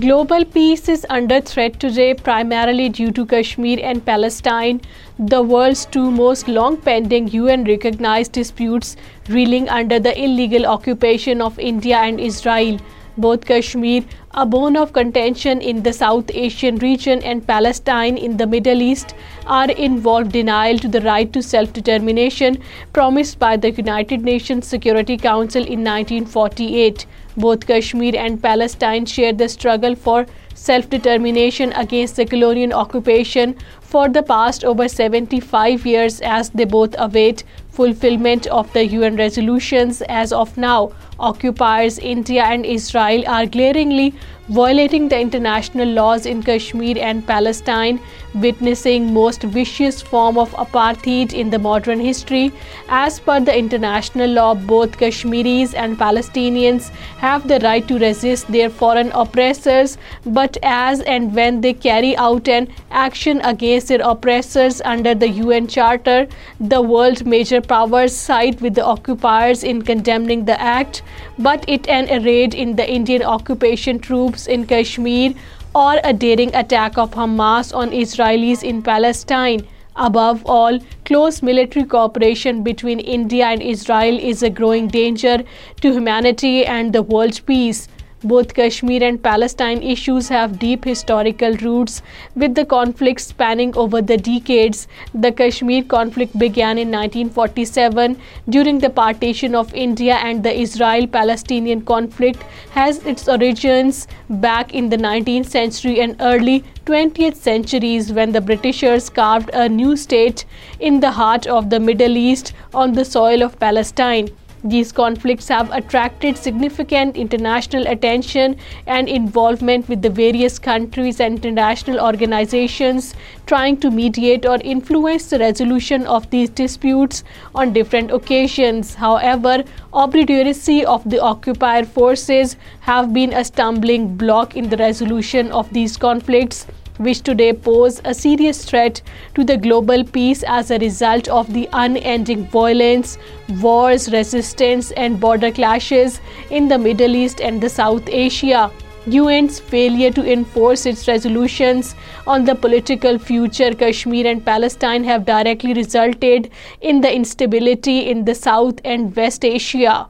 Global peace is under threat today, primarily due to Kashmir and Palestine, the world's two most long-pending UN-recognized disputes reeling under the illegal occupation of India and Israel. Both Kashmir, a bone of contention in the South Asian region, and Palestine in the Middle East are involved in denial to the right to self-determination promised by the United Nations Security Council in 1948. Both Kashmir and Palestine share the struggle for self-determination against the colonial occupation for the past over 75 years as they both await fulfillment of the UN resolutions. As of now, occupiers India and Israel are glaringly violating the international laws in Kashmir and Palestine, witnessing most vicious form of apartheid in the modern history. As per the international law, both Kashmiris and Palestinians have the right to resist their foreign oppressors, but as and when they carry out an action against their oppressors under the UN Charter. The world's major powers side with the occupiers in condemning the act, but it an raid in the Indian occupation troops in Kashmir or a daring attack of Hamas on Israelis in Palestine. Above all, close military cooperation between India and Israel is a growing danger to humanity and the world peace. Both Kashmir and Palestine issues have deep historical roots, with the conflict spanning over the decades. The Kashmir conflict began in 1947 during the partition of India, and the Israel-Palestinian conflict has its origins back in the 19th century and early 20th centuries, when the Britishers carved a new state in the heart of the Middle East on the soil of Palestine. These conflicts have attracted significant international attention and involvement, with the various countries and international organizations trying to mediate or influence the resolution of these disputes on different occasions. However, obduracy of the occupier forces have been a stumbling block in the resolution of these conflicts, which today pose a serious threat to the global peace as a result of the unending violence, wars, resistance and border clashes in the Middle East and the South Asia. UN's failure to enforce its resolutions on the political future Kashmir and Palestine have directly resulted in the instability in the South and West Asia.